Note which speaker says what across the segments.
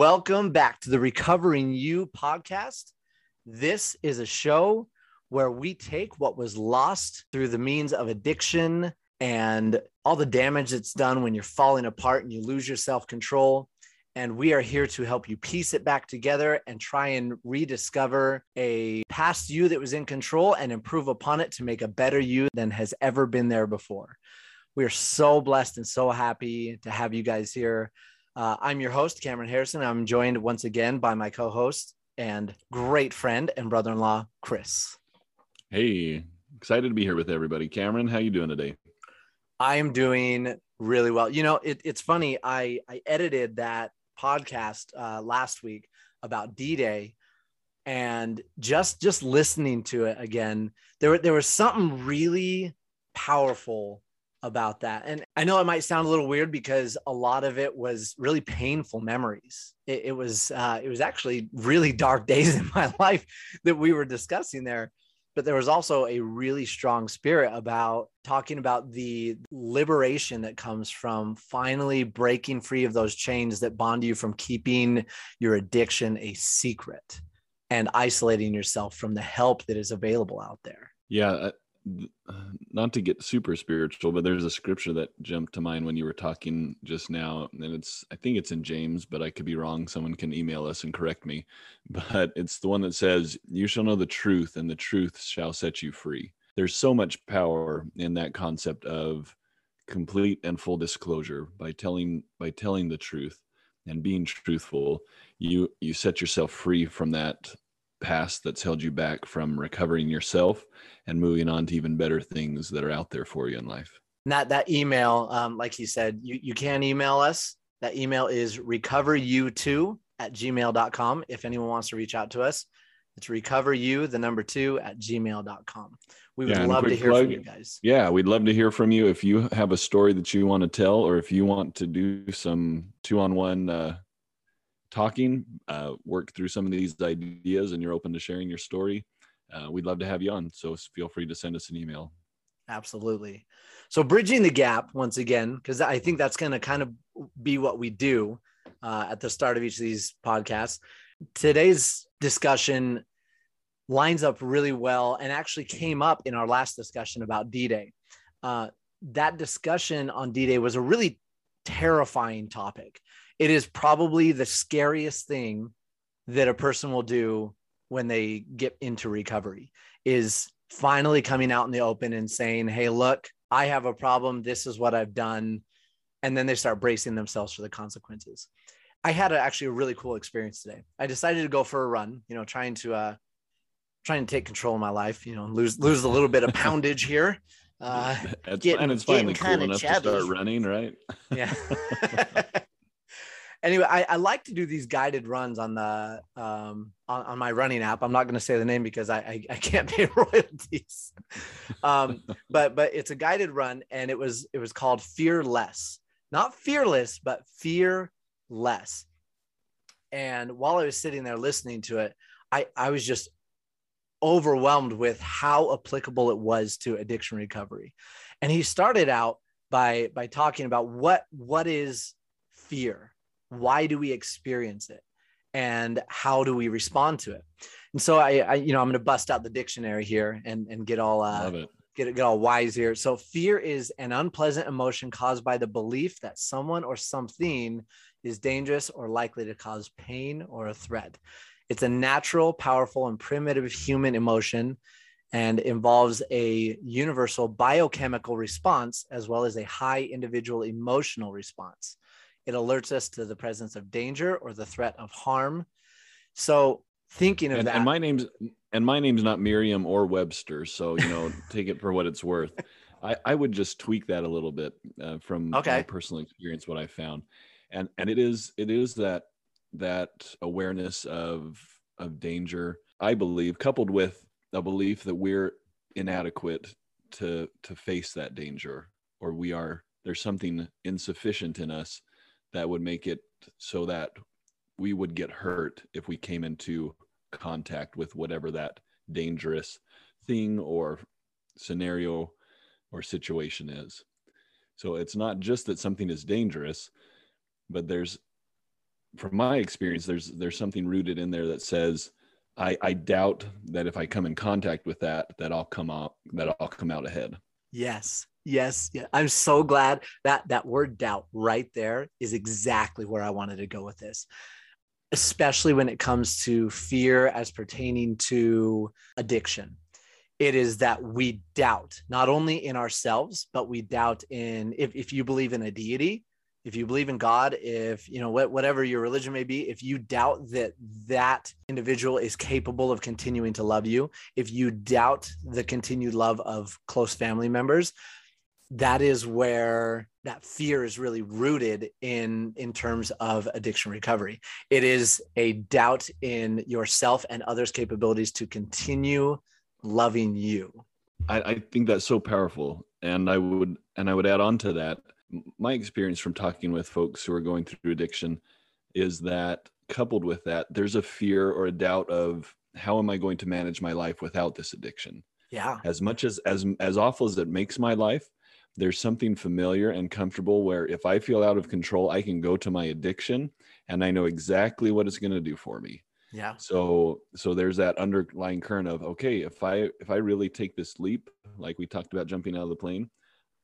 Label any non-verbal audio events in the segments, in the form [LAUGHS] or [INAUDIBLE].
Speaker 1: Welcome back to the Recovering You podcast. This is a show where we take what was lost through the means of addiction and all the damage that's done when you're falling apart and you lose your self control. And we are here to help you piece it back together and try and rediscover a past you that was in control and improve upon it to make a better you than has ever been there before. We are so blessed and so happy to have you guys here. Uh, I'm your host, Cameron Harrison. I'm joined once again by my co host and great friend and brother in law, Chris.
Speaker 2: Hey, excited to be here with everybody. Cameron, how you doing today?
Speaker 1: I am doing really well. You know, it, it's funny. I, I edited that podcast uh, last week about D-Day and just just listening to it again, there, there was something really powerful about that. And I know it might sound a little weird because a lot of it was really painful memories. It, it was uh, it was actually really [LAUGHS] dark days in my life that we were discussing there. But there was also a really strong spirit about talking about the liberation that comes from finally breaking free of those chains that bond you from keeping your addiction a secret and isolating yourself from the help that is available out there.
Speaker 2: Yeah, not to get super spiritual, but there's a scripture that jumped to mind when you were talking just now, and it's I think it's in James, but I could be wrong. Someone can email us and correct me. [LAUGHS] But it's the one that says, "You shall know the truth, and the truth shall set you free." There's so much power in that concept of complete and full disclosure by telling by telling the truth and being truthful. You you set yourself free from that past that's held you back from recovering yourself and moving on to even better things that are out there for you in life.
Speaker 1: And that that email, um, like you said, you, you can email us. That email is recoveryou2 at gmail.com. If anyone wants to reach out to us, it's recoveryou, the number two at gmail.com. We would yeah, love to hear plug, from you guys.
Speaker 2: Yeah, we'd love to hear from you. If you have a story that you want to tell, or if you want to do some two on one uh, talking, uh, work through some of these ideas, and you're open to sharing your story, uh, we'd love to have you on. So feel free to send us an email.
Speaker 1: Absolutely. So bridging the gap once again, because I think that's going to kind of be what we do uh, at the start of each of these podcasts. Today's discussion lines up really well and actually came up in our last discussion about D-Day. Uh, that discussion on D-Day was a really terrifying topic it is probably the scariest thing that a person will do when they get into recovery is finally coming out in the open and saying, Hey, look, I have a problem. This is what I've done. And then they start bracing themselves for the consequences. I had a, actually a really cool experience today. I decided to go for a run, you know, trying to, uh, trying to take control of my life, you know, lose, lose a little bit of poundage here. [LAUGHS]
Speaker 2: Uh, getting, and it's finally cool enough chubby. to start running, right?
Speaker 1: Yeah. [LAUGHS] [LAUGHS] anyway, I, I, like to do these guided runs on the um, on, on my running app. I'm not going to say the name because I I, I can't pay [LAUGHS] royalties. um, but but it's a guided run, and it was it was called Fearless, not fearless, but fear less. And while I was sitting there listening to it, I I was just overwhelmed with how applicable it was to addiction recovery. And he started out by by talking about what what is fear why do we experience it? And how do we respond to it? And so i, I you know i'm going to bust out the dictionary here and and get all uh get get all wise here. So fear is an unpleasant emotion caused by the belief that someone or something is dangerous or likely to cause pain or a threat. It's a natural powerful and primitive human emotion and involves a universal biochemical response as well as a high individual emotional response it alerts us to the presence of danger or the threat of harm. So thinking of
Speaker 2: and,
Speaker 1: that.
Speaker 2: And my name's and my name's not Merriam or Webster, so you know, [LAUGHS] take it for what it's worth. I, I would just tweak that a little bit uh, from okay. my personal experience, what I found, and and it is it is that that awareness of of danger. I believe, coupled with a belief that we're inadequate to to face that danger, or we are there's something insufficient in us that would make it so that we would get hurt if we came into contact with whatever that dangerous thing or scenario or situation is. So it's not just that something is dangerous, but there's from my experience, there's there's something rooted in there that says, I, I doubt that if I come in contact with that, that I'll come out that I'll come out ahead.
Speaker 1: Yes. Yes. Yeah. I'm so glad that that word doubt right there is exactly where I wanted to go with this, especially when it comes to fear as pertaining to addiction. It is that we doubt not only in ourselves, but we doubt in if, if you believe in a deity, if you believe in God, if you know whatever your religion may be, if you doubt that that individual is capable of continuing to love you, if you doubt the continued love of close family members, that is where that fear is really rooted in in terms of addiction recovery. It is a doubt in yourself and others' capabilities to continue loving you.
Speaker 2: I, I think that's so powerful, and I would and I would add on to that my experience from talking with folks who are going through addiction is that coupled with that there's a fear or a doubt of how am i going to manage my life without this addiction
Speaker 1: yeah
Speaker 2: as much as as as awful as it makes my life there's something familiar and comfortable where if i feel out of control i can go to my addiction and i know exactly what it's going to do for me
Speaker 1: yeah
Speaker 2: so so there's that underlying current of okay if i if i really take this leap like we talked about jumping out of the plane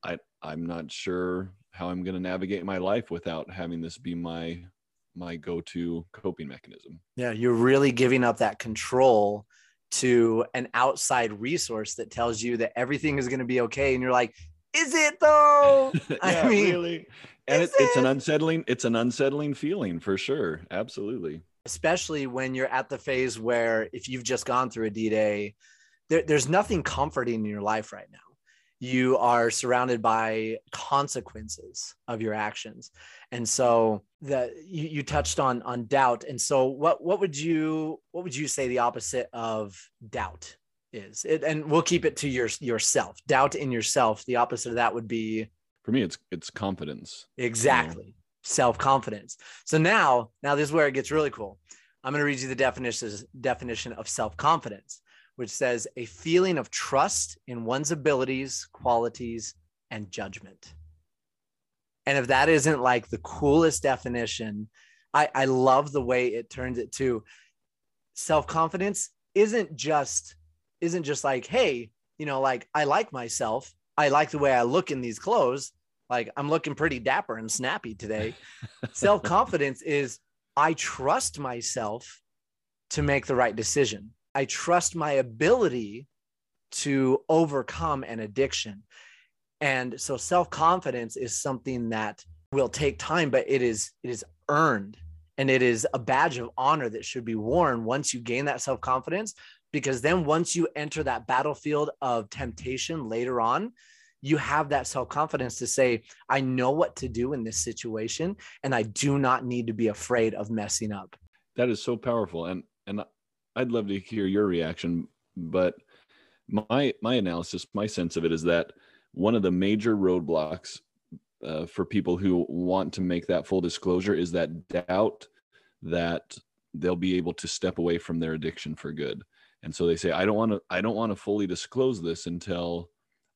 Speaker 2: I I'm not sure how I'm going to navigate my life without having this be my my go-to coping mechanism.
Speaker 1: Yeah, you're really giving up that control to an outside resource that tells you that everything is going to be okay and you're like, "Is it though?" [LAUGHS]
Speaker 2: yeah, I mean, really. And it, it's an unsettling it's an unsettling feeling for sure. Absolutely.
Speaker 1: Especially when you're at the phase where if you've just gone through a D-day, there, there's nothing comforting in your life right now you are surrounded by consequences of your actions and so that you, you touched on on doubt and so what what would you what would you say the opposite of doubt is. It, and we'll keep it to your yourself. Doubt in yourself the opposite of that would be
Speaker 2: for me it's it's confidence
Speaker 1: exactly you know? self-confidence. So now now this is where it gets really cool. I'm going to read you the definition definition of self-confidence which says a feeling of trust in one's abilities, qualities, and judgment. And if that isn't like the coolest definition, I, I love the way it turns it to self-confidence isn't just isn't just like, hey, you know, like I like myself. I like the way I look in these clothes. Like I'm looking pretty dapper and snappy today. [LAUGHS] self-confidence is I trust myself to make the right decision. I trust my ability to overcome an addiction. And so self-confidence is something that will take time, but it is it is earned and it is a badge of honor that should be worn once you gain that self-confidence because then once you enter that battlefield of temptation later on you have that self-confidence to say i know what to do in this situation and i do not need to be afraid of messing up
Speaker 2: that is so powerful and and I'd love to hear your reaction, but my my analysis, my sense of it is that one of the major roadblocks uh, for people who want to make that full disclosure is that doubt that they'll be able to step away from their addiction for good. And so they say, I don't want to I don't want to fully disclose this until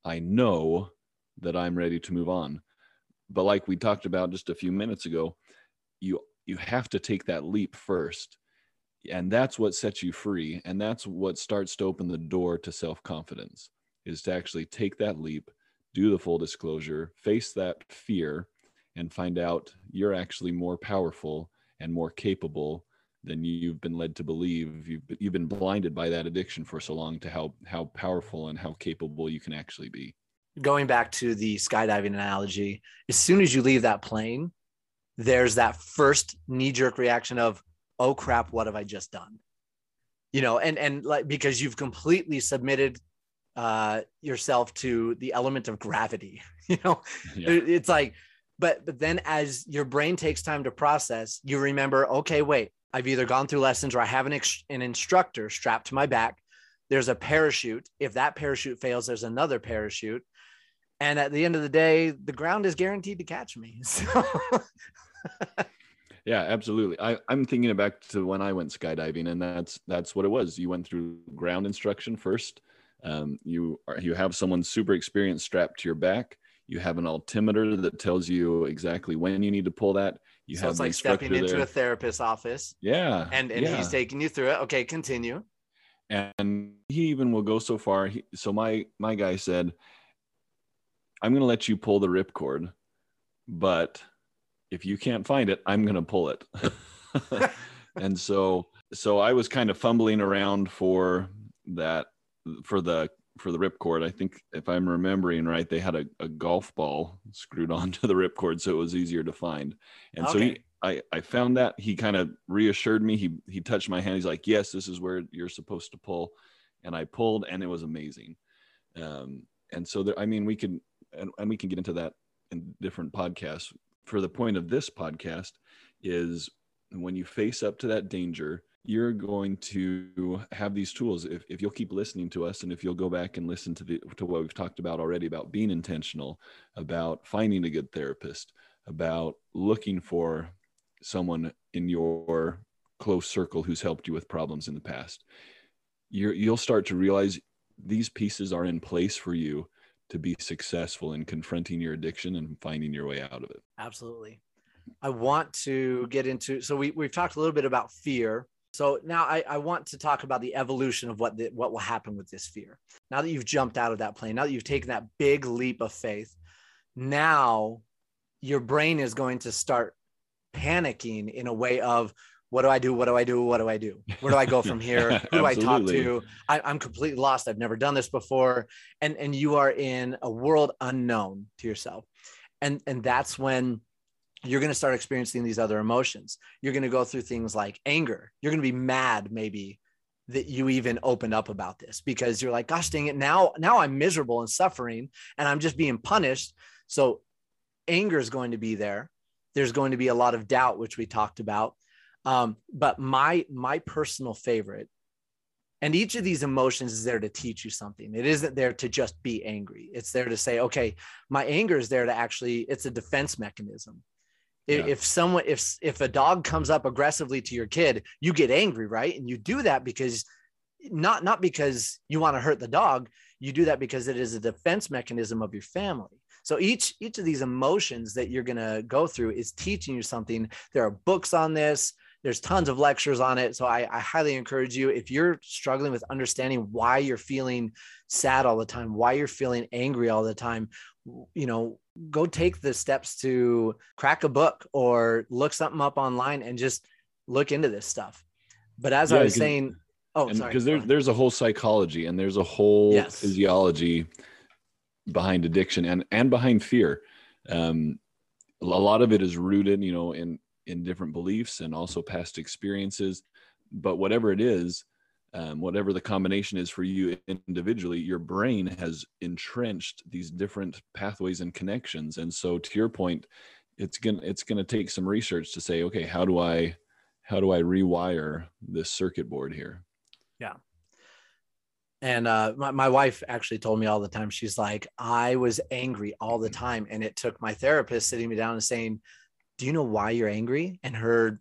Speaker 2: I know that I'm ready to move on. But like we talked about just a few minutes ago, you you have to take that leap first and that's what sets you free and that's what starts to open the door to self-confidence is to actually take that leap do the full disclosure face that fear and find out you're actually more powerful and more capable than you've been led to believe you've, you've been blinded by that addiction for so long to how how powerful and how capable you can actually be
Speaker 1: going back to the skydiving analogy as soon as you leave that plane there's that first knee jerk reaction of oh crap, what have I just done? You know, and and like because you've completely submitted uh yourself to the element of gravity, [LAUGHS] you know, yeah. it's like, but but then as your brain takes time to process, you remember, okay, wait, I've either gone through lessons or I have an, ex- an instructor strapped to my back. There's a parachute. If that parachute fails, there's another parachute. And at the end of the day, the ground is guaranteed to catch me. [LAUGHS] So [LAUGHS]
Speaker 2: yeah absolutely I, i'm thinking back to when i went skydiving and that's that's what it was you went through ground instruction first um, you are, you have someone super experienced strapped to your back you have an altimeter that tells you exactly when you need to pull that You
Speaker 1: so it's like stepping into there. a therapist's office.
Speaker 2: Yeah.
Speaker 1: And and
Speaker 2: yeah.
Speaker 1: he's taking you through it. Okay, continue.
Speaker 2: And he even will go so far. He, so my my guy said, I'm gonna let you pull the ripcord, but if you can't find it, I'm gonna pull it. [LAUGHS] and so so I was kind of fumbling around for that for the for the ripcord. I think if I'm remembering right, they had a, a golf ball screwed [LAUGHS] onto the ripcord, so it was easier to find. And okay. so he, I, I found that he kind of reassured me. He he touched my hand. He's like, "Yes, this is where you're supposed to pull," and I pulled, and it was amazing. Um, and so there, I mean, we can and, and we can get into that in different podcasts. For the point of this podcast is when you face up to that danger, you're going to have these tools. If, if you'll keep listening to us and if you'll go back and listen to the to what we've talked about already about being intentional about finding a good therapist about looking for someone in your close circle who's helped you with problems in the past you you'll start to realize these pieces are in place for you to be successful in confronting your addiction and finding your way out of it.
Speaker 1: Absolutely. I want to get into so we, we've talked a little bit about fear so now I, I want to talk about the evolution of what the, what will happen with this fear. Now that you've jumped out of that plane, now that you've taken that big leap of faith, now your brain is going to start panicking in a way of what do I do? What do I do? What do I do? Where do I go from here? [LAUGHS] Who do I talk to? I, I'm completely lost. I've never done this before. And and you are in a world unknown to yourself. And and that's when you're going to start experiencing these other emotions. You're going to go through things like anger. You're going to be mad, maybe that you even opened up about this because you're like, gosh dang it, now, now I'm miserable and suffering and I'm just being punished. So anger is going to be there. There's going to be a lot of doubt, which we talked about. Um, but my my personal favorite, and each of these emotions is there to teach you something. It isn't there to just be angry. It's there to say, okay, my anger is there to actually, it's a defense mechanism yeah. if someone if if a dog comes up aggressively to your kid you get angry right? And you do that because not not because you want to hurt the dog. You do that because it is a defense mechanism of your family. So each each of these emotions that you're going to go through is teaching you something. There are books on this. There's tons of lectures on it. So I, I highly encourage you if you're struggling with understanding why you're feeling sad all the time why you're feeling angry all the time you know go take the steps to crack a book or look something up online and just look into this stuff. But as yeah, i was saying oh
Speaker 2: because there's there's a whole psychology and there's a whole yes. physiology behind addiction and and behind fear. Um a lot of it is rooted you know in in different beliefs and also past experiences. But whatever it is um, whatever the combination is for you individually, your brain has entrenched these different pathways and connections. And so, to your point, it's gonna it's gonna take some research to say, okay, how do I how do I rewire this circuit board here?
Speaker 1: Yeah. And uh, my, my wife actually told me all the time, she's like, I was angry all the time. And it took my therapist sitting me down and saying, Do you know why you're angry? And her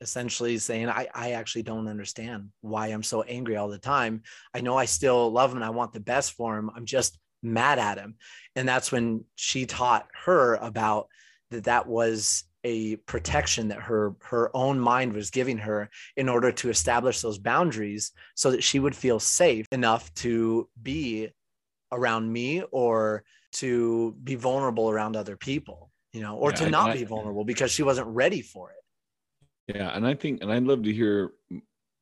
Speaker 1: essentially saying I, I actually don't understand why i'm so angry all the time. I know i still love him and i want the best for him. I'm just mad at him. And that's when she taught her about that that was a protection that her her own mind was giving her in order to establish those boundaries so that she would feel safe enough to be around me or to be vulnerable around other people you know or yeah, to not I, be vulnerable because she wasn't ready for it
Speaker 2: yeah, and I think, and I'd love to hear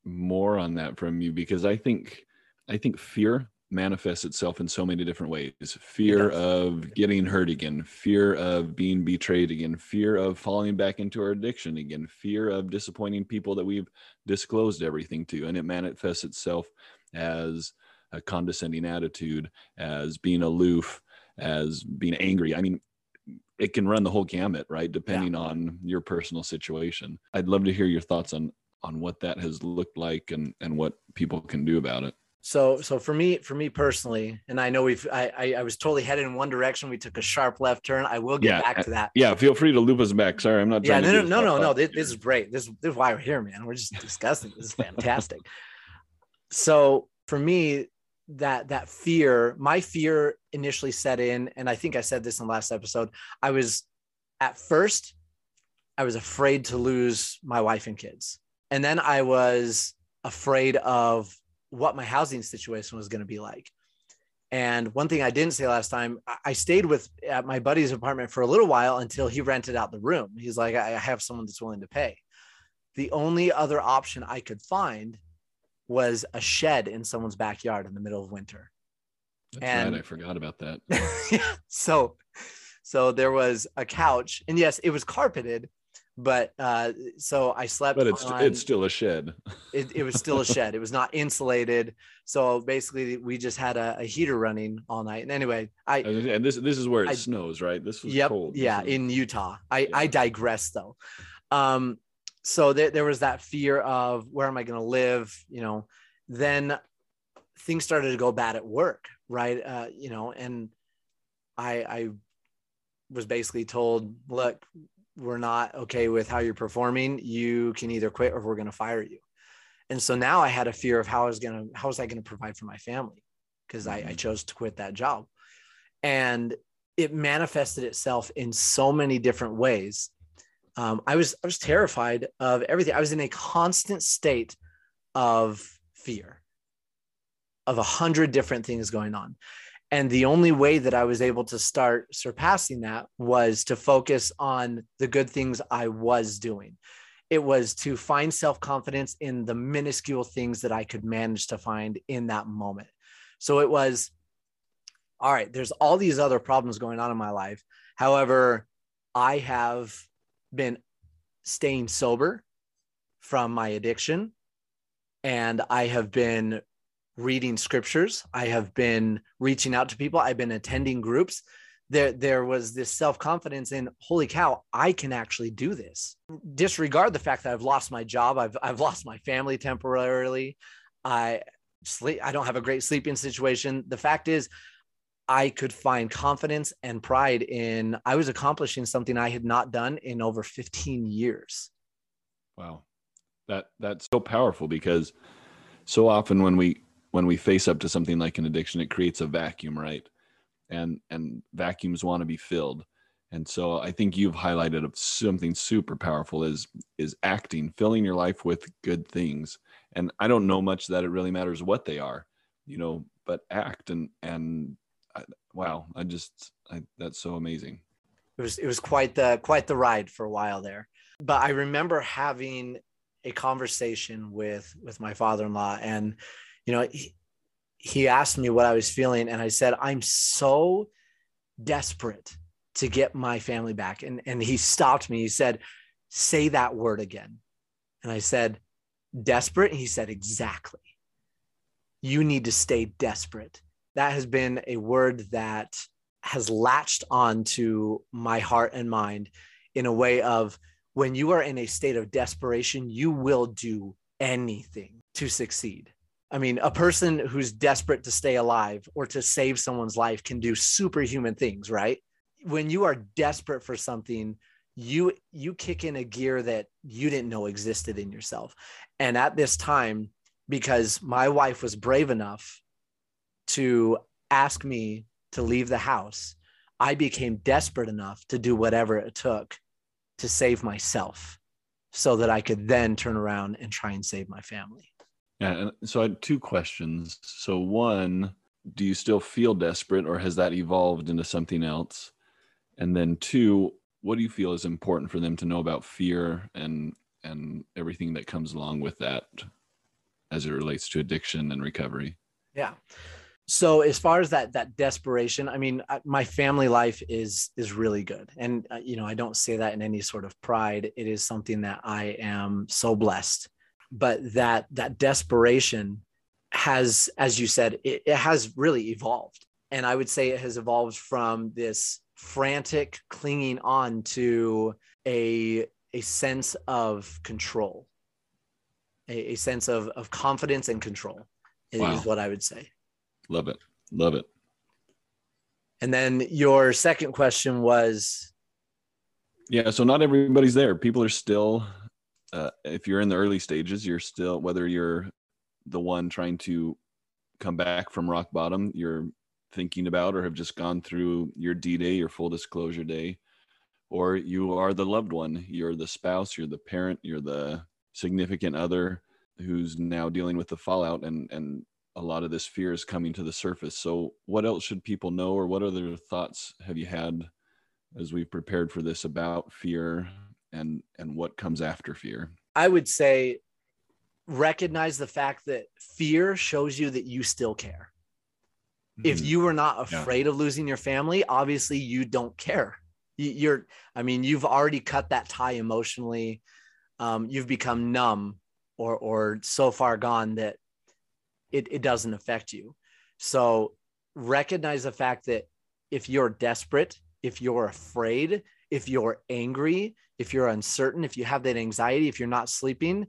Speaker 2: more on that from you because I think, I think fear manifests itself in so many different ways. Fear of getting hurt again fear of being betrayed again fear of falling back into our addiction again fear of disappointing people that we've disclosed everything to. And it manifests itself as a condescending attitude as being aloof as being angry. I mean it can run the whole gamut, right? Depending yeah. on your personal situation. I'd love to hear your thoughts on on what that has looked like and and what people can do about it.
Speaker 1: So so for me for me personally, and I know we've I I, I was totally headed in one direction. We took a sharp left turn. I will get yeah, back to that.
Speaker 2: Yeah, feel free to loop us back. Sorry, I'm not.
Speaker 1: Yeah, no, no, no, no, no. This, this is great. This, this is why we're here, man. We're just [LAUGHS] discussing. This is fantastic. so for me, that that fear my fear initially set in and i think i said this in the last episode i was at first I was afraid to lose my wife and kids. And then I was afraid of what my housing situation was going to be like. And one thing I didn't say last time, I stayed with at my buddy's apartment for a little while until he rented out the room. He's like, I have someone that's willing to pay. The only other option I could find was a shed in someone's backyard in the middle of winter.
Speaker 2: That's and right. I forgot about that. [LAUGHS]
Speaker 1: so, so there was a couch, and yes, it was carpeted, but uh, so I slept.
Speaker 2: But it's on, it's still a shed.
Speaker 1: It, it was still a [LAUGHS] shed. It was not insulated. So basically, we just had a, a, heater running all night. And anyway, I
Speaker 2: and this this is where it I, snows, right? This was
Speaker 1: yep,
Speaker 2: cold.
Speaker 1: Yeah, in Utah. I yeah. I digress though. Um, so there there was that fear of where am I going to live? You know, then things started to go bad at work, right? Uh, you know, and I I was basically told, look, we're not okay with how you're performing, you can either quit or we're going to fire you. And so now I had a fear of how I was going to, how was I going to provide for my family? Because I, I mm-hmm. chose to quit that job. And it manifested itself in so many different ways. Um, I was, I was terrified of everything. I was in a constant state of fear of a hundred different things going on. And the only way that I was able to start surpassing that was to focus on the good things I was doing. It was to find self confidence in the minuscule things that I could manage to find in that moment. So it was, all right, there's all these other problems going on in my life. However, I have been staying sober from my addiction and I have been reading scriptures. I have been reaching out to people. I've been attending groups. There, there was this self confidence in, holy cow, I can actually do this. Disregard the fact that I've lost my job. I've, I've lost my family temporarily. I sleep. I don't have a great sleeping situation. The fact is, I could find confidence and pride in I was accomplishing something I had not done in over 15 years.
Speaker 2: Wow. That that's so powerful because so often when we when we face up to something like an addiction it creates a vacuum right and and vacuums want to be filled and so i think you've highlighted something super powerful is is acting filling your life with good things and i don't know much that it really matters what they are you know but act and and Wow i just I, that's so amazing
Speaker 1: it was it was quite the quite the ride for a while there but i remember having a conversation with with my father-in-law and you know, he, he asked me what I was feeling, and I said, I'm so desperate to get my family back. And, and he stopped me. He said, Say that word again. And I said, Desperate. And he said, Exactly. You need to stay desperate. That has been a word that has latched onto my heart and mind in a way of when you are in a state of desperation, you will do anything to succeed. I mean, a person who's desperate to stay alive or to save someone's life can do superhuman things, right? When you are desperate for something, you you kick in a gear that you didn't know existed in yourself. And at this time, because my wife was brave enough to ask me to leave the house, I became desperate enough to do whatever it took to save myself so that I could then turn around and try and save my family.
Speaker 2: Yeah. And so I had two questions. So, one, do you still feel desperate or has that evolved into something else? And then, two, what do you feel is important for them to know about fear and and everything that comes along with that as it relates to addiction and recovery?
Speaker 1: Yeah. So as far as that that desperation, I mean, my family life is is really good, and uh, you know, I don't say that in any sort of pride. It is something that I am so blessed. But that that desperation has as you said it, it has really evolved. And i would say it has evolved from this frantic clinging on to a a sense of control a, a sense of of confidence and control is what i would say
Speaker 2: love it. Love it.
Speaker 1: And then your second question was?
Speaker 2: Yeah so not everybody's there. People are still uh, if you're in the early stages, you're still whether you're the one trying to come back from rock bottom, you're thinking about or have just gone through your D day, your full disclosure day, or you are the loved one. You're the spouse you're the parent you're the significant other who's now dealing with the fallout and and a lot of this fear is coming to the surface. So what else should people know or what other thoughts have you had as we've prepared for this about fear and and what comes after fear?
Speaker 1: I would say recognize the fact that fear shows you that you still care. Mm-hmm. if you were not afraid yeah. of losing your family obviously you don't care. You're i mean you've already cut that tie emotionally. Um, you've become numb or or so far gone that it, it doesn't affect you. So recognize the fact that if you're desperate if you're afraid if you're angry if you're uncertain if you have that anxiety if you're not sleeping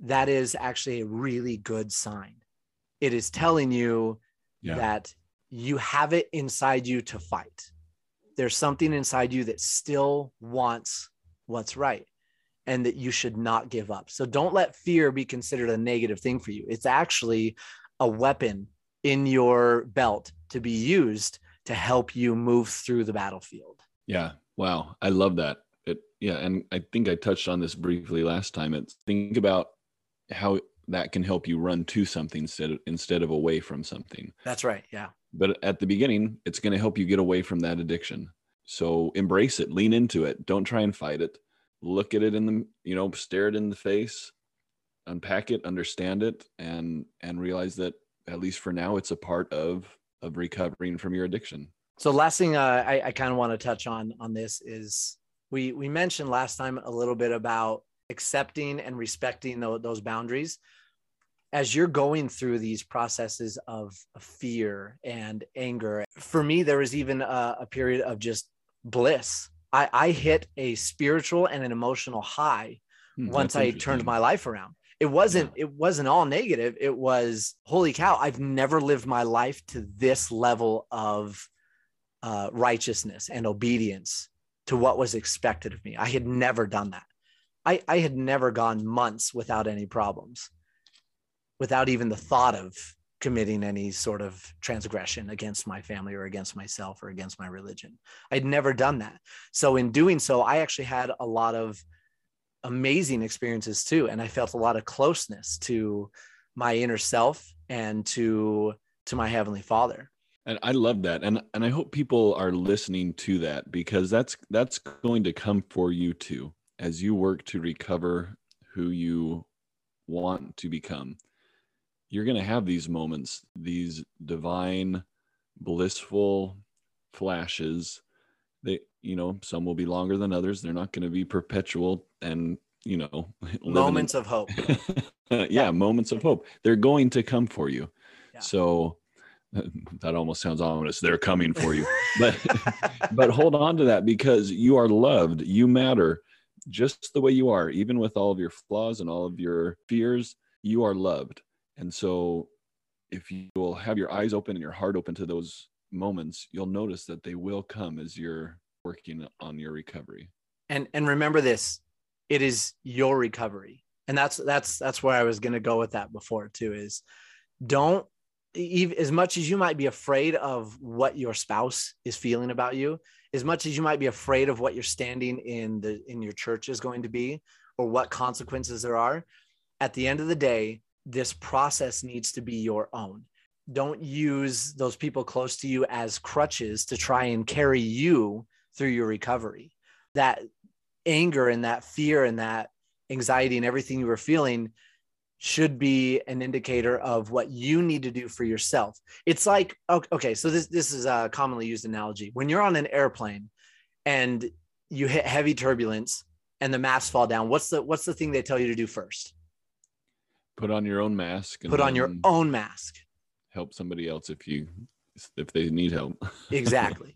Speaker 1: that is actually a really good sign. It is telling you yeah. that you have it inside you to fight. There's something inside you that still wants what's right and that you should not give up. So don't let fear be considered a negative thing for you. It's actually a weapon in your belt to be used to help you move through the battlefield.
Speaker 2: Yeah. Wow. I love that. It yeah, and I think I touched on this briefly last time. It's think about how that can help you run to something instead of, instead of away from something.
Speaker 1: That's right. Yeah.
Speaker 2: But at the beginning, it's going to help you get away from that addiction. So embrace it, lean into it. Don't try and fight it. Look at it in the, you know, stare it in the face, unpack it, understand it, and and realize that at least for now, it's a part of of recovering from your addiction.
Speaker 1: So last thing uh, I, I kind of want to touch on on this is we we mentioned last time a little bit about accepting and respecting the, those boundaries as you're going through these processes of, fear and anger for me there was even a, a period of just bliss I, I hit a spiritual and an emotional high hmm, once i turned my life around. It wasn't yeah. it wasn't all negative. It was holy cow i've never lived my life to this level of uh, righteousness and obedience to what was expected of me. I had never done that. I, I had never gone months without any problems without even the thought of committing any sort of transgression against my family or against myself or against my religion. I'd never done that. So in doing so, I actually had a lot of amazing experiences too and I felt a lot of closeness to my inner self and to to my heavenly Father.
Speaker 2: And I love that. And and I hope people are listening to that because that's that's going to come for you too as you work to recover who you want to become you're going to have these moments, these divine, blissful flashes. They, you know, some will be longer than others. They're not going to be perpetual and, you know, [LAUGHS]
Speaker 1: moments in... of hope. [LAUGHS]
Speaker 2: yeah, yeah, moments of hope. They're going to come for you. Yeah. So [LAUGHS] that almost sounds ominous. They're coming for you. but but hold on to that because you are loved. You matter just the way you are, even with all of your flaws and all of your fears, you are loved and so, if you will have your eyes open and your heart open to those moments, you'll notice that they will come as you're working on your recovery.
Speaker 1: And and remember this, it is your recovery. And that's that's that's where I was going to go with that before too is don't even as much as you might be afraid of what your spouse is feeling about you, as much as you might be afraid of what your standing in the in your church is going to be or what consequences there are, at the end of the day, this process needs to be your own. Don't use those people close to you as crutches to try and carry you through your recovery. That anger and that fear and that anxiety and everything you were feeling should be an indicator of what you need to do for yourself. It's like okay, so this this is a commonly used analogy. When you're on an airplane and you hit heavy turbulence and the masks fall down, what's the what's the thing they tell you to do first?
Speaker 2: Put on your own mask
Speaker 1: put on your own mask.
Speaker 2: help somebody else if you if they need help. [LAUGHS]
Speaker 1: Exactly.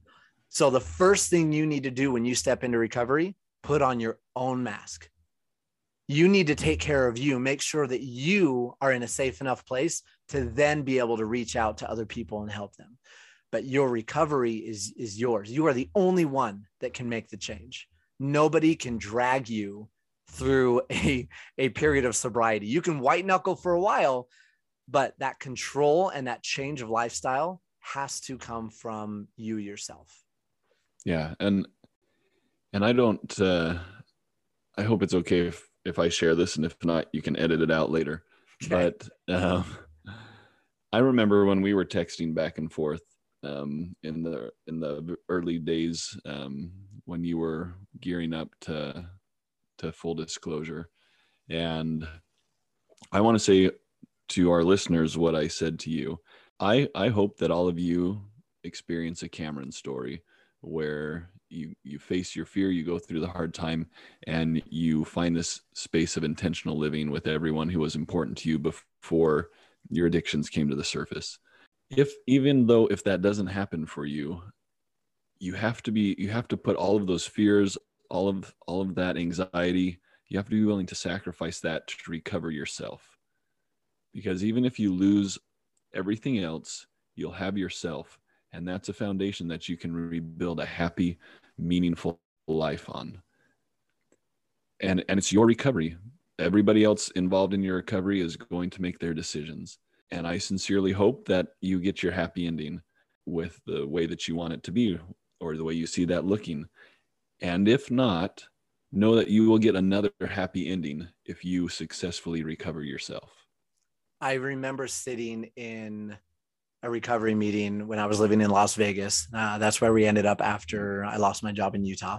Speaker 1: So the first thing you need to do when you step into recovery put on your own mask. You need to take care of you. Make sure that you are in a safe enough place to then be able to reach out to other people and help them. But your recovery is is yours. You are the only one that can make the change. Nobody can drag you through a, a period of sobriety. You can white knuckle for a while, but that control and that change of lifestyle has to come from you yourself.
Speaker 2: Yeah. And and I don't. Uh, I hope it's okay if if I share this, and if not, you can edit it out later. Okay. But um, I remember when we were texting back and forth um, in the in the early days um, when you were gearing up to to full disclosure, and I want to say to our listeners what I said to you. I I hope that all of you experience a Cameron story where you you face your fear you go through the hard time and you find this space of intentional living with everyone who was important to you before your addictions came to the surface if even though if that doesn't happen for you you have to be you have to put all of those fears all of all of that anxiety you have to be willing to sacrifice that to recover yourself. Because even if you lose everything else you'll have yourself and that's a foundation that you can rebuild a happy meaningful life on. And and it's your recovery. Everybody else involved in your recovery is going to make their decisions. And i sincerely hope that you get your happy ending with the way that you want it to be or the way you see that looking and if not know that you will get another happy ending if you successfully recover yourself
Speaker 1: i remember sitting in a recovery meeting when I was living in Las Vegas. Uh, that's where we ended up after I lost my job in Utah.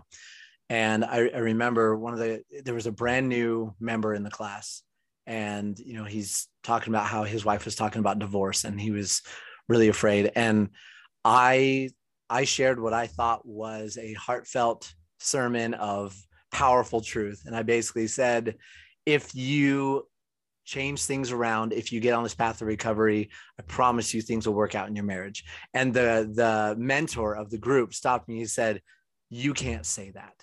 Speaker 1: And I, I, remember one of the, there was a brand new member in the class. And, you know, he's talking about how his wife was talking about divorce and he was really afraid. And I, I shared what I thought was a heartfelt sermon of powerful truth. And I basically said, if you change things around if you get on this path of recovery i promise you things will work out in your marriage. And the the mentor of the group stopped me. He said you can't say that.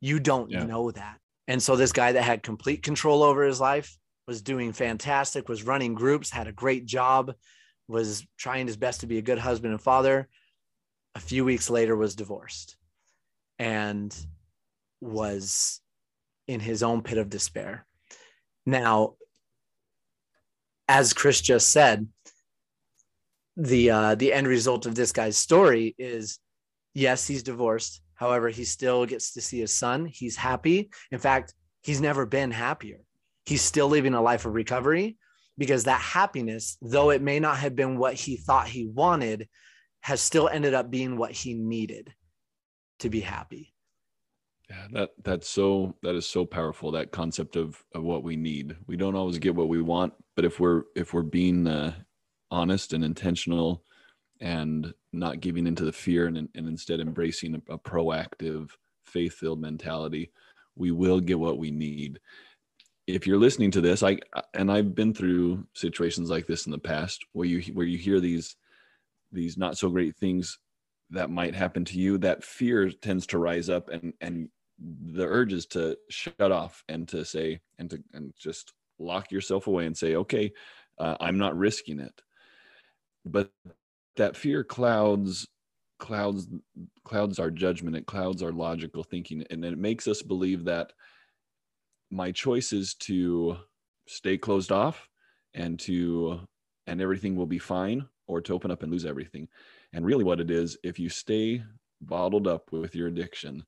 Speaker 1: You don't yeah. know that. And so this guy that had complete control over his life was doing fantastic was running groups had a great job was trying his best to be a good husband and father. A few weeks later was divorced and was in his own pit of despair now, as Chris just said, the uh, the end result of this guy's story is yes, he's divorced. However, he still gets to see his son. He's happy. In fact, he's never been happier. He's still living a life of recovery because that happiness, though it may not have been what he thought he wanted, has still ended up being what he needed to be happy.
Speaker 2: Yeah, that that's so that is so powerful. That concept of of what we need. We don't always get what we want, but if we're if we're being uh, honest and intentional, and not giving into the fear, and and instead embracing a, a proactive, faith filled mentality, we will get what we need. If you're listening to this, I and I've been through situations like this in the past, where you where you hear these these not so great things that might happen to you that fear tends to rise up and and the urge is to shut off and to say and to and just lock yourself away and say okay uh, i'm not risking it. But that fear clouds clouds clouds our judgment it clouds our logical thinking and it makes us believe that my choice is to stay closed off and to and everything will be fine or to open up and lose everything and really what it is if you stay bottled up with your addiction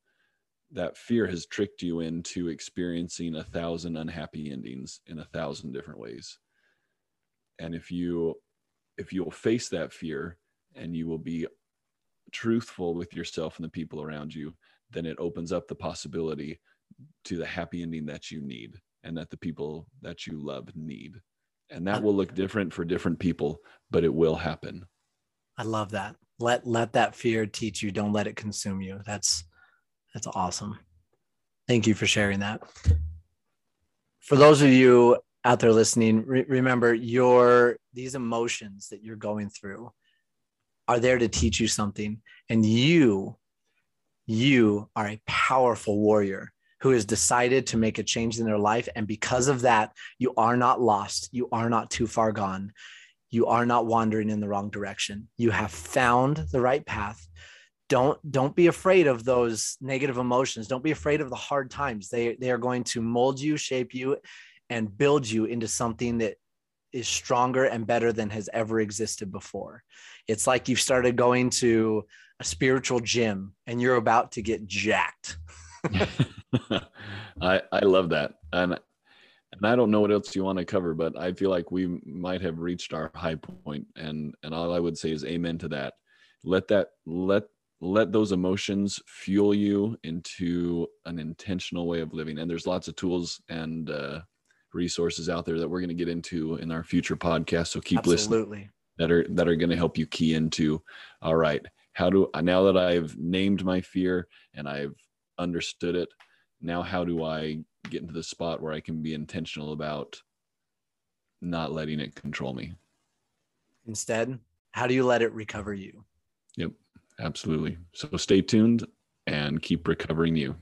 Speaker 2: that fear has tricked you into experiencing a thousand unhappy endings in a thousand different ways. And if you if you will face that fear and you will be truthful with yourself and the people around you then it opens up the possibility to the happy ending that you need and that the people that you love need. And that will look different for different people but it will happen
Speaker 1: i love that. Let let that fear teach you. Don't let it consume you. That's that's awesome. Thank you for sharing that. For those of you out there listening, re- remember your these emotions that you're going through are there to teach you something. And you you are a powerful warrior who has decided to make a change in their life. And because of that you are not lost. You are not too far gone you are not wandering in the wrong direction you have found the right path don't don't be afraid of those negative emotions don't be afraid of the hard times they they are going to mold you shape you and build you into something that is stronger and better than has ever existed before. It's like you've started going to a spiritual gym and you're about to get jacked. [LAUGHS]
Speaker 2: I I love that. And and I don't know what else you want to cover, but I feel like we might have reached our high point and and all I would say is amen to that. Let that let let those emotions fuel you into an intentional way of living. And there's lots of tools and uh, resources out there that we're going to get into in our future podcast. So keep Absolutely. listening. That are that are going to help you key into. All right, how do now that I've named my fear and I've understood it, now how do I get into the spot where I can be intentional about not letting it control me?
Speaker 1: Instead, how do you let it recover you?
Speaker 2: Yep, absolutely. So stay tuned and keep recovering you.